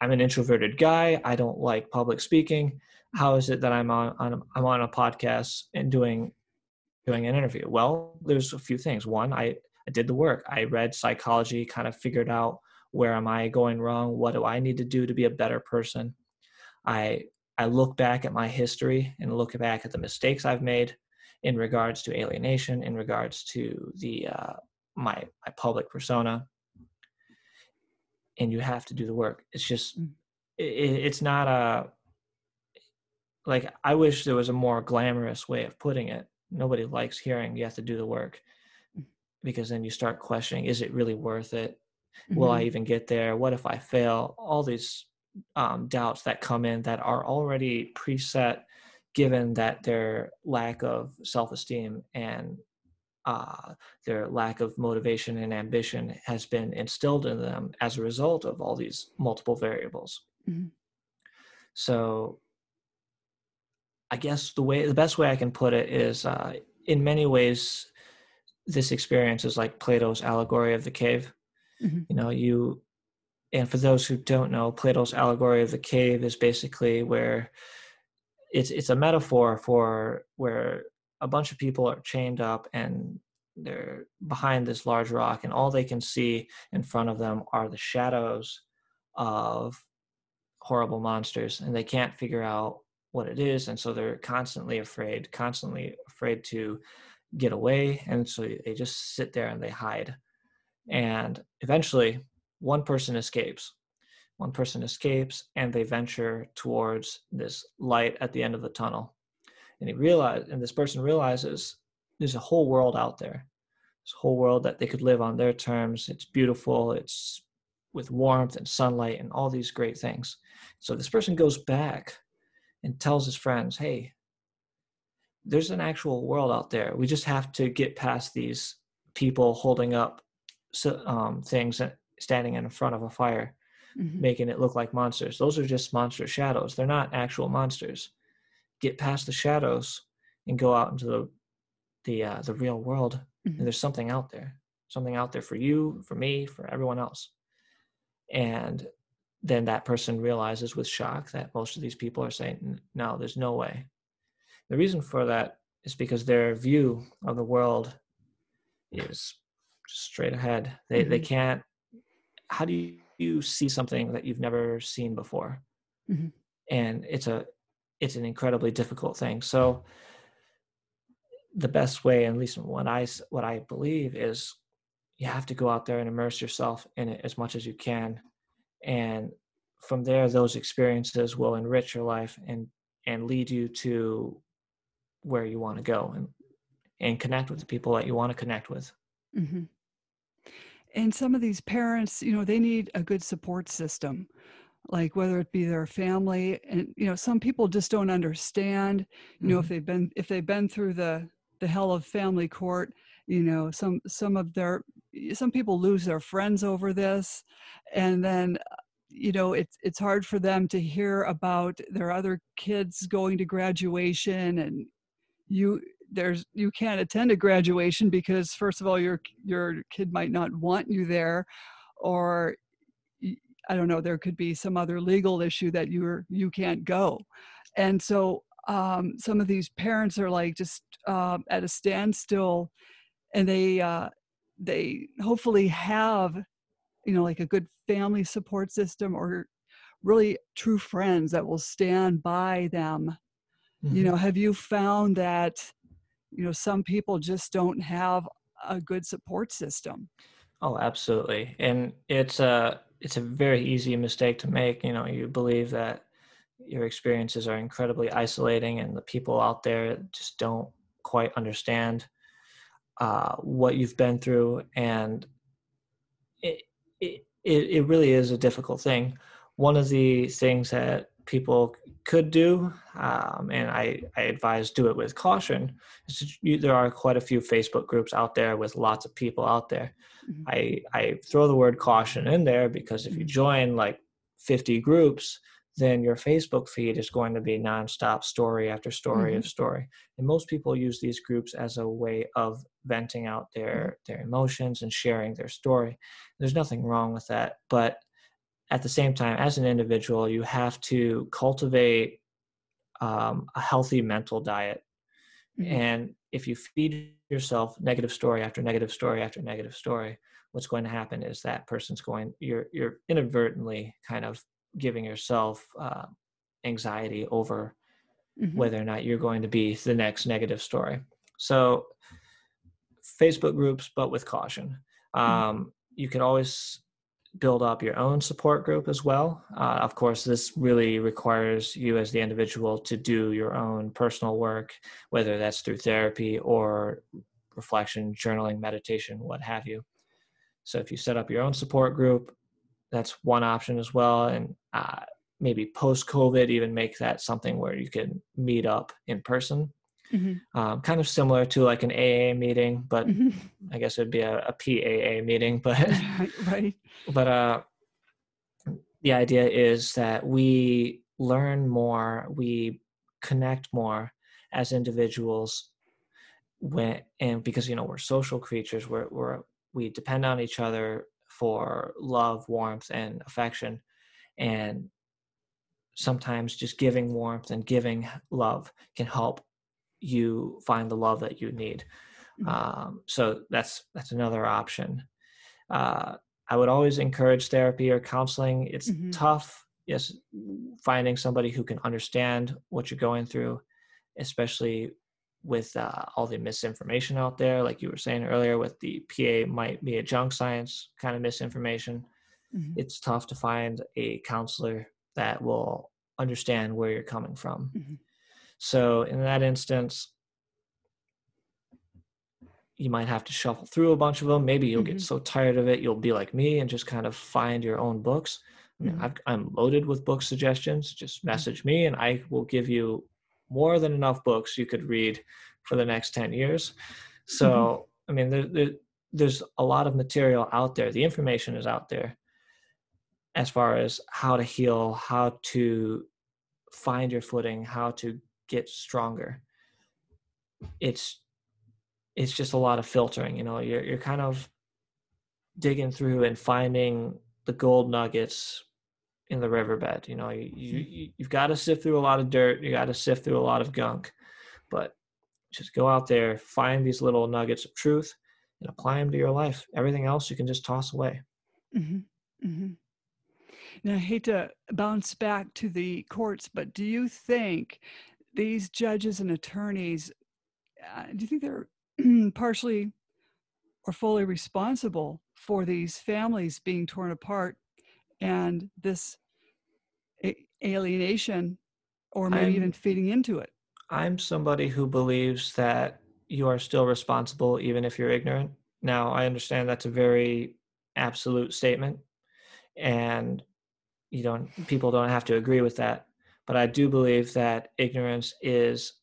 I'm an introverted guy. I don't like public speaking. How is it that I'm on, on I'm on a podcast and doing doing an interview? Well, there's a few things. One, I, I did the work. I read psychology, kind of figured out where am I going wrong? What do I need to do to be a better person? I I look back at my history and look back at the mistakes I've made in regards to alienation, in regards to the uh, my my public persona, and you have to do the work. It's just Mm. it, it's not a like I wish there was a more glamorous way of putting it. Nobody likes hearing you have to do the work Mm. because then you start questioning: Is it really worth it? Will I Mhm. even get there? What if I fail? All these um, doubts that come in that are already preset, given that their lack of self-esteem and uh, their lack of motivation and ambition has been instilled in them as a result of all these multiple variables. Mhm. So, I guess the way the best way I can put it is, uh, in many ways, this experience is like Plato's allegory of the cave. Mhm. You know, you and for those who don't know, Plato's allegory of the cave is basically where it's it's a metaphor for where a bunch of people are chained up and they're behind this large rock and all they can see in front of them are the shadows of horrible monsters and they can't figure out what it is and so they're constantly afraid constantly afraid to get away and so they just sit there and they hide. And eventually one person escapes one person escapes and they venture towards this light at the end of the tunnel and he realize and this person realizes there's a whole world out there this whole world that they could live on their terms. It's beautiful. It's with warmth and sunlight and all these great things. So this person goes back and tells his friends, hey, there's an actual world out there. We just have to get past these people holding up um, things standing in front of a fire, mm-hmm. making it look like monsters. Those are just monster shadows. They're not actual monsters. Get past the shadows and go out into the the uh, the real world. Mm-hmm. And there's something out there, something out there for you, for me, for everyone else. And then that person realizes with shock that most of these people are saying, "No, there's no way." The reason for that is because their view of the world is straight ahead. They mm-hmm. they can't. How do you, see something that you've never seen before? Mm-hmm. And it's a it's an incredibly difficult thing. So the best way, at least what I what I believe, is you have to go out there and immerse yourself in it as much as you can, and from there, those experiences will enrich your life and and lead you to where you want to go and and connect with the people that you want to connect with. Mm-hmm. And some of these parents, you know, they need a good support system, like whether it be their family, and you know, some people just don't understand. You mm-hmm. know, if mm-hmm. they've been if they've been through the the hell of family court, you know, some some of their some people lose their friends over this, and then you know it's it's hard for them to hear about their other kids going to graduation and you there's you can't attend a graduation because first of all your your kid might not want you there or i don't know there could be some other legal issue that you're you can't go and so um, some of these parents are like just uh, at a standstill and they uh, they hopefully have you know like a good family support system or really true friends that will stand by them mm-hmm. you know have you found that you know some people just don't have a good support system. Oh absolutely. And it's a it's a very easy mistake to make you know you believe that your experiences are incredibly isolating and the people out there just don't quite understand uh, what you've been through. And it, it it really is a difficult thing. One of the things that people could do, um, and I, I advise do it with caution. there are quite a few Facebook groups out there with lots of people out there. Mm-hmm. I, I throw the word caution in there because if you mm-hmm. join like 50 groups, then your Facebook feed is going to be nonstop story after story mm-hmm. of story. And most people use these groups as a way of venting out their mm-hmm. their emotions and sharing their story. There's nothing wrong with that, but at the same time, as an individual, you have to cultivate um, a healthy mental diet. Mm-hmm. And if you feed yourself negative story after negative story after negative story, what's going to happen is that person's going you're you're inadvertently kind of giving yourself uh, anxiety over mm-hmm. whether or not you're going to be the next negative story. So, Facebook groups, but with caution. Mm-hmm. Um, mm-hmm. You can always build up your own support group as well. Uh, of course, this really requires you as the individual to do your own personal work, whether that's through therapy or reflection, journaling, meditation, what have you. So if you set up your own support group, that's one option as well. And uh, maybe post COVID, even make that something where you can meet up in person Mm-hmm. Um, kind of similar to like an AA meeting, but mm-hmm. I guess it'd be a, a PAA meeting. But right, but uh, the idea is that we learn more, we connect more as individuals when and because you know we're social creatures, we're we're we depend on each other for love, warmth, and affection, and sometimes just giving warmth and giving love can help you find the love that you need. Mm-hmm. Um, so that's that's another option. Uh, I would always encourage therapy or counseling. It's mm-hmm. tough, yes, finding somebody who can understand what you're going through, especially with uh, all the misinformation out there. Like you were saying earlier, with the PA might be a junk science kind of misinformation. Mm-hmm. It's tough to find a counselor that will understand where you're coming from. Mm-hmm. So in that instance, you might have to shuffle through a bunch of them. Maybe you'll Mhm. get so tired of it, you'll be like me and just kind of find your own books. I. I've, I'm loaded with book suggestions. Just Mm-hmm. message me, and I will give you more than enough books you could read for the next 10 years. So, Mm-hmm. I mean, there, there, there's a lot of material out there. The information is out there as far as how to heal, how to find your footing, how to get stronger. It's it's just a lot of filtering, you know. You're you're kind of digging through and finding the gold nuggets in the riverbed. You know, you, you you- you've got to sift through a lot of dirt. You got to sift through a lot of gunk, but just go out there, find these little nuggets of truth, and apply them to your life. Everything else you can just toss away. hmm hmm Now, I hate to bounce back to the courts, but do you think these judges and attorneys, uh, do you think they're partially or fully responsible for these families being torn apart and this a- alienation or maybe even I'm- feeding into it? I'm somebody who believes that you are still responsible even if you're ignorant. Now, I understand that's a very absolute statement and you don't people don't have to agree with that, but I do believe that ignorance is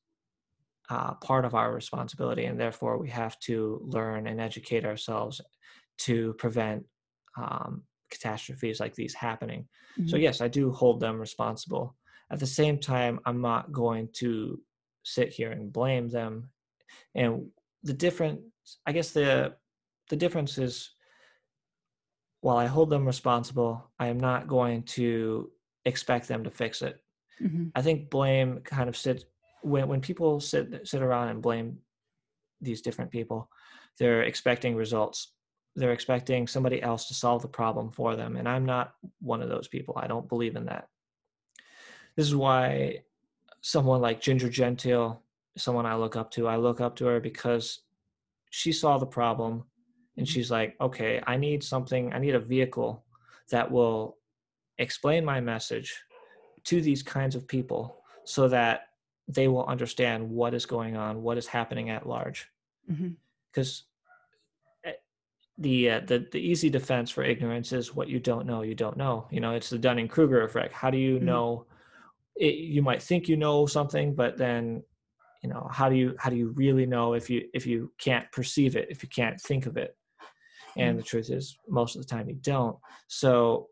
uh, part of our responsibility and therefore we have to learn and educate ourselves to prevent um, catastrophes like these happening. So Mhm. yes, I do hold them responsible. At the same time, I'm not going to sit here and blame them. And the difference, I guess the the difference is, while I hold them responsible, I am not going to expect them to fix it. Mhm. I think blame kind of sits when when people sit sit around and blame these different people, they're expecting results. They're expecting somebody else to solve the problem for them, and I'm not one of those people. I don't believe in that. This is why someone like Ginger Gentile, someone I look up to, I look up to her because she saw the problem and Mhm. she's like, okay, I need something, I need a vehicle that will explain my message to these kinds of people so that they will understand what is going on, what is happening at large. Because the, uh, the the easy defense for ignorance is what you don't know, you don't know. You know, it's the Dunning Kruger effect. How do you Mhm. know? It, you might think you know something, but then, you know, how do you how do you really know if you if you can't perceive it, if you can't think of it? And Mhm. the truth is, most of the time you don't. So,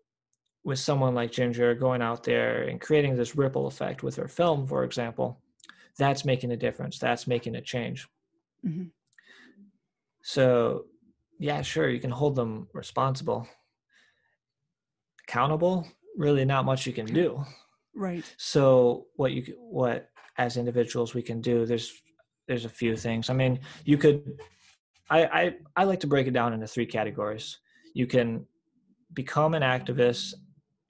with someone like Ginger going out there and creating this ripple effect with her film, for example, that's making a difference. That's making a change. Mhm. So, yeah, sure, you can hold them responsible. Accountable, really not much you can do. Right. So, what you what as individuals we can do there's there's a few things. I mean, you could I I I like to break it down into three categories. You can become an activist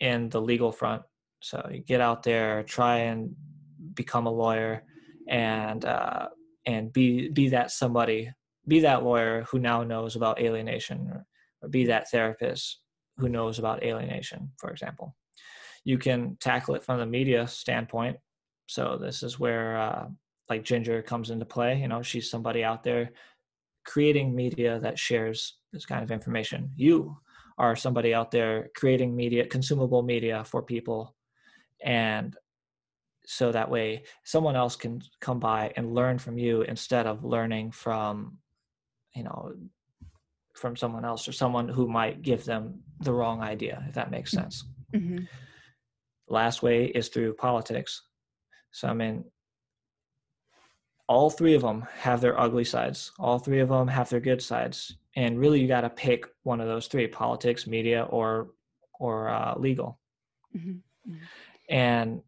in the legal front. So, you get out there, try and become a lawyer and uh and be be that somebody be that lawyer who now knows about alienation or, or be that therapist who knows about alienation for example. You can tackle it from the media standpoint. So this is where uh, like ginger comes into play. You know she's somebody out there creating media that shares this kind of information. You are somebody out there creating media consumable media for people. And so that way someone else can come by and learn from you instead of learning from you know from someone else or someone who might give them the wrong idea if that makes sense. Mhm. last way is through politics. So i mean all three of them have their ugly sides all three of them have their good sides and really you got to pick one of those three politics media or or uh, legal Mhm. and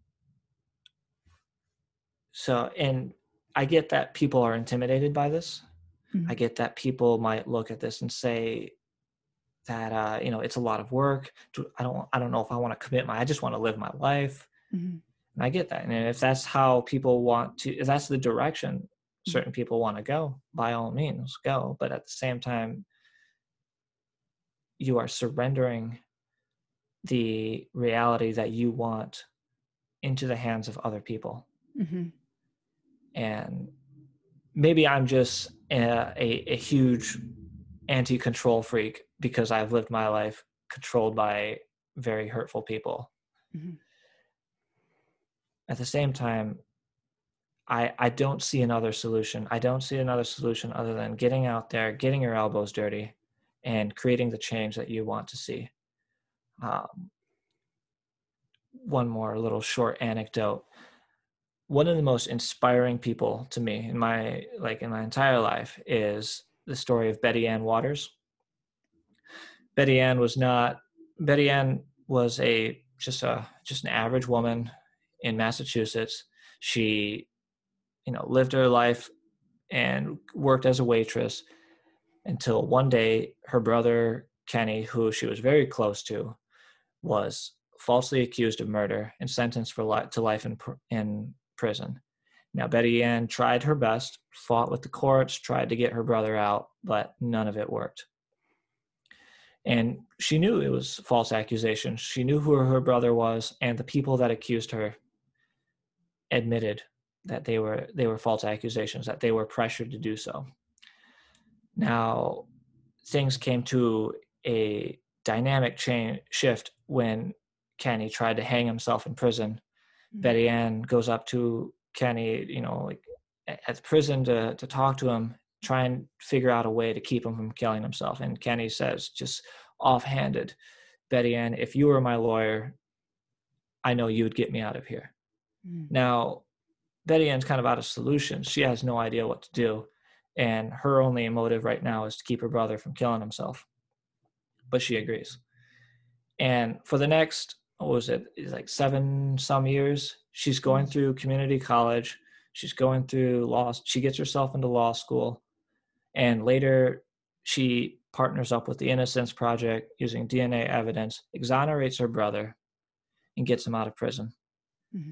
so and i get that people are intimidated by this Mhm. i get that people might look at this and say that uh you know it's a lot of work i don't i don't know if i want to commit my i just want to live my life Mhm. And i get that and if that's how people want to if that's the direction certain people want to go by all means go but at the same time you are surrendering the reality that you want into the hands of other people Mhm. and maybe i'm just a, a, a huge anti-control freak because I've lived my life controlled by very hurtful people. Mm-hmm. At the same time, I I don't see another solution. I don't see another solution other than getting out there, getting your elbows dirty, and creating the change that you want to see. Um, one more little short anecdote. One of the most inspiring people to me in my like in my entire life is the story of Betty Ann Waters. Betty Ann was not Betty Ann was a just a just an average woman in Massachusetts. She, you know, lived her life and worked as a waitress until one day her brother Kenny, who she was very close to, was falsely accused of murder and sentenced for li- to life in, pr- in prison. Now, Betty Ann tried her best, fought with the courts, tried to get her brother out, but none of it worked. And she knew it was false accusations. She knew who her brother was, and the people that accused her admitted that they were they were false accusations, that they were pressured to do so. Now, things came to a dynamic change shift when Kenny tried to hang himself in prison. Mm-hmm. Betty Ann goes up to Kenny, you know, like at the prison to to talk to him, try and figure out a way to keep him from killing himself. And Kenny says, just offhanded, Betty Ann, if you were my lawyer, I know you would get me out of here. Mm. Now, Betty Ann's kind of out of solutions. She has no idea what to do. And her only motive right now is to keep her brother from killing himself. But she agrees. And for the next, what was it, it's like seven some years, she's going mm. through community college. She's going through law. She gets herself into law school. And later, she partners up with the Innocence Project using DNA evidence, exonerates her brother, and gets him out of prison. Mm-hmm.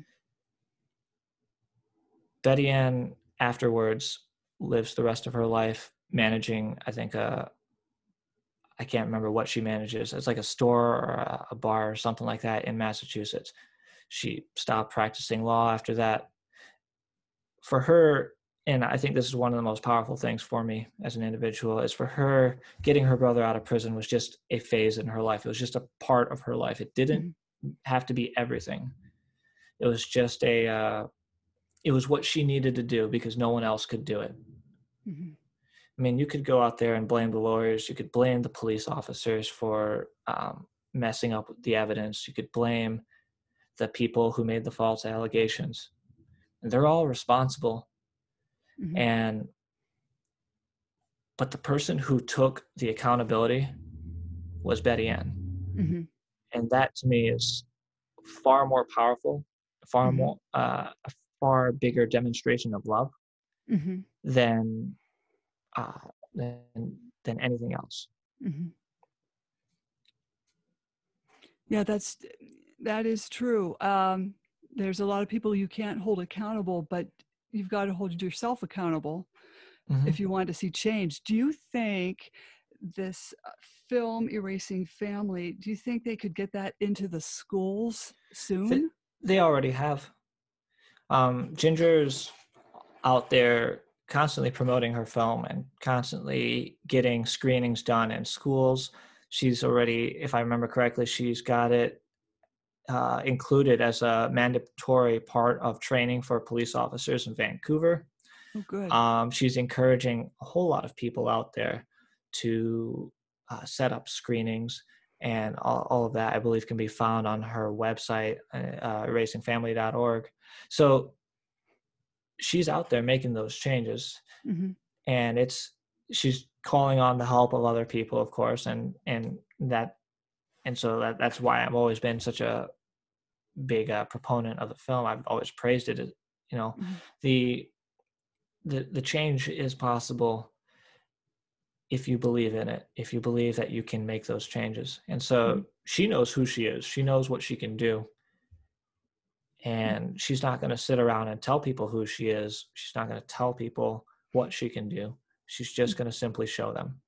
Betty Ann afterwards lives the rest of her life managing, I think, a I can't remember what she manages. It's like a store or a bar or something like that in Massachusetts. She stopped practicing law after that. For her, and I think this is one of the most powerful things for me as an individual, is for her getting her brother out of prison was just a phase in her life. It was just a part of her life. It didn't mm-hmm. have to be everything. It was just a uh, it was what she needed to do because no one else could do it. Mm-hmm. I mean, you could go out there and blame the lawyers. You could blame the police officers for um, messing up the evidence. You could blame the people who made the false allegations. And they're all responsible. Mm-hmm. And but the person who took the accountability was Betty Ann. Mm-hmm. And that to me is far more powerful, far mm-hmm. more uh, far bigger demonstration of love mm-hmm. than uh, than than anything else. Mm-hmm. Yeah, that's that is true. Um, there's a lot of people you can't hold accountable, but you've got to hold yourself accountable mm-hmm. if you want to see change. Do you think this uh, film erasing family do you think they could get that into the schools soon they, they already have um, Ginger's out there constantly promoting her film and constantly getting screenings done in schools. She's already, if I remember correctly, she's got it uh, included as a mandatory part of training for police officers in Vancouver. Oh, good. Um, she's encouraging a whole lot of people out there to uh, set up screenings and all, all, of that i believe can be found on her website uh, erasingfamily.org so she's out there making those changes mm-hmm. and it's she's calling on the help of other people of course and and that and so that that's why i've always been such a big uh, proponent of the film i've always praised it you know mm-hmm. the the the change is possible if you believe in it, if you believe that you can make those changes. And so mm-hmm. she knows who she is, she knows what she can do. Mm-hmm. And she's not going to sit around and tell people who she is. She's not going to tell people what she can do. She's just mm-hmm. going to simply show them.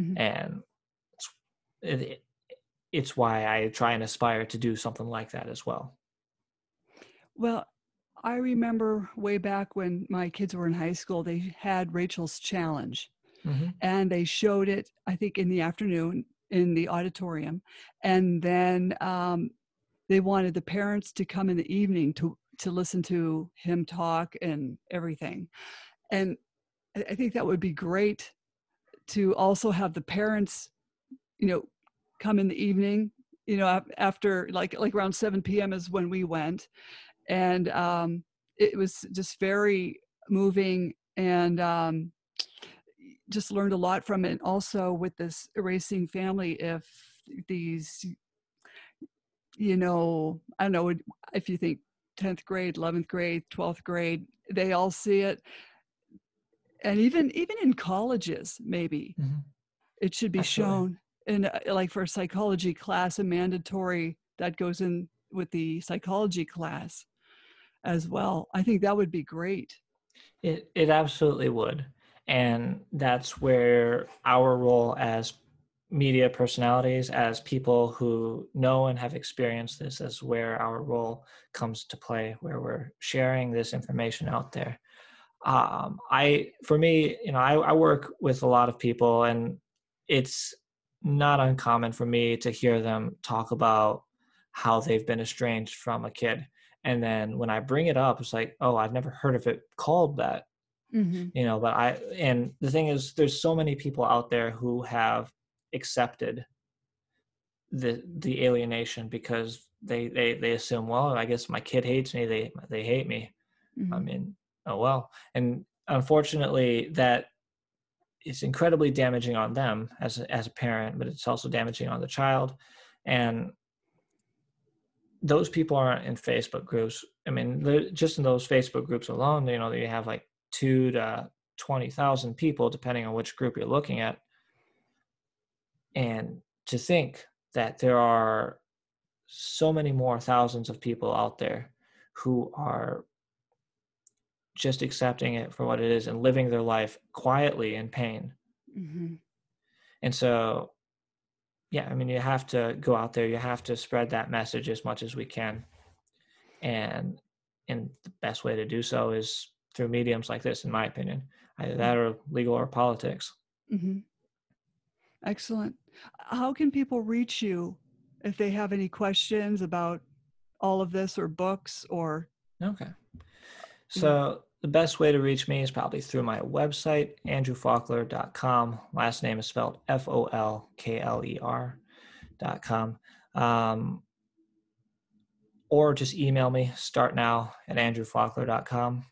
Mm-hmm. And it's, it, it's why I try and aspire to do something like that as well. Well, I remember way back when my kids were in high school, they had Rachel's Challenge hmm and they showed it, I think, in the afternoon in the auditorium. And then um, they wanted the parents to come in the evening to, to listen to him talk and everything. And I think that would be great to also have the parents, you know, come in the evening, you know, after like like around 7 p.m. is when we went. And um, it was just very moving and um, just learned a lot from it. And also with this erasing family, if these, you know, I don't know if you think 10th grade, 11th grade, 12th grade, they all see it. And even even in colleges, maybe hmm it should be Absolutely. shown in uh, like for a psychology class, a mandatory that goes in with the psychology class as well. I think that would be great. It it absolutely would, and that's where our role as media personalities, as people who know and have experienced this, is where our role comes to play, where we're sharing this information out there. Um, I, for me, you know, I, I work with a lot of people, and it's not uncommon for me to hear them talk about how they've been estranged from a kid. And then when I bring it up, it's like, oh, I've never heard of it called that hmm you know but i and the thing is there's so many people out there who have accepted the the alienation because they they they assume well i guess my kid hates me they they hate me. I hmm mean oh well. And unfortunately that is incredibly damaging on them as a, as a parent but it's also damaging on the child. And those people aren't in facebook groups. I mean just in those facebook groups alone you know you have like two to 20,000 people depending on which group you're looking at and to think that there are so many more thousands of people out there who are just accepting it for what it is and living their life quietly in pain. Hmm and so yeah i mean you have to go out there you have to spread that message as much as we can. And and the best way to do so is through mediums like this in my opinion either that or legal or politics. Hmm Excellent. How can people reach you if they have any questions about all of this or books or? okay so the best way to reach me is probably through my website andrewfolkler.com last name is spelled f-o-l-k-l-e-r dot com um, or just email me start now at andrewfolkler.com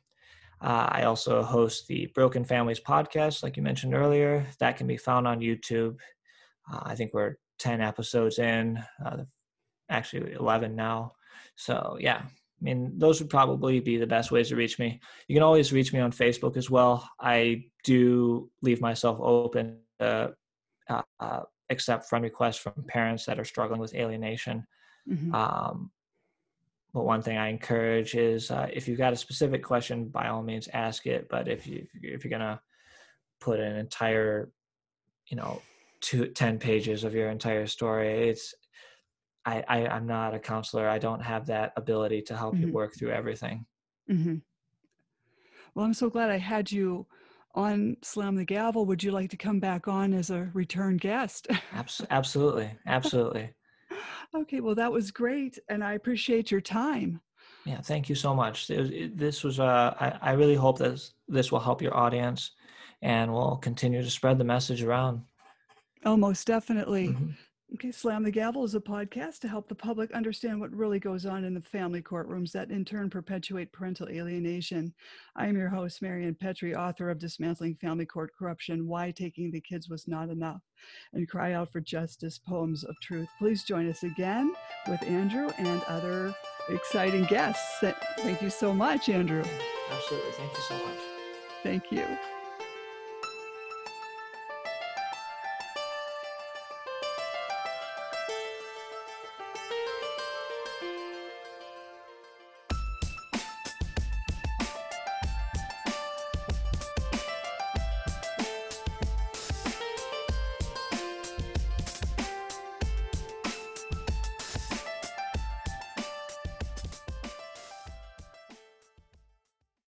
Uh, I also host the Broken Families podcast, like you mentioned earlier. That can be found on YouTube. Uh, I think we're 10 episodes in, uh, actually 11 now. So, yeah, I mean, those would probably be the best ways to reach me. You can always reach me on Facebook as well. I do leave myself open to uh, uh, accept friend requests from parents that are struggling with alienation. Mhm. Um, but one thing I encourage is uh, if you've got a specific question, by all means ask it. But if you if you're gonna put an entire, you know, two, 10 pages of your entire story, it's I, I I'm not a counselor. I don't have that ability to help you Mhm. work through everything. hmm Well, I'm so glad I had you on Slam the Gavel. Would you like to come back on as a return guest? Abs- absolutely, absolutely. okay, well, that was great. And I appreciate your time. Yeah, thank you so much. It it, this was uh, I, I really hope that this will help your audience, and will continue to spread the message around. Oh, most definitely. Mhm. Okay, Slam the Gavel is a podcast to help the public understand what really goes on in the family courtrooms that in turn perpetuate parental alienation. I am your host, Marian Petrie, author of Dismantling Family Court Corruption Why Taking the Kids Was Not Enough, and Cry Out for Justice Poems of Truth. Please join us again with Andrew and other exciting guests. Thank you so much, Andrew. Absolutely. Thank you so much. Thank you.